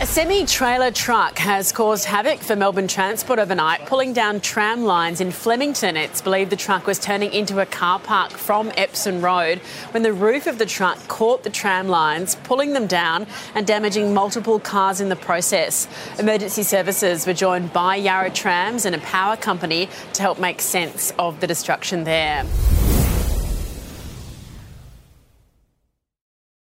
A semi trailer truck has caused havoc for Melbourne Transport overnight, pulling down tram lines in Flemington. It's believed the truck was turning into a car park from Epsom Road when the roof of the truck caught the tram lines, pulling them down and damaging multiple cars in the process. Emergency services were joined by Yarra Trams and a power company to help make sense of the destruction there.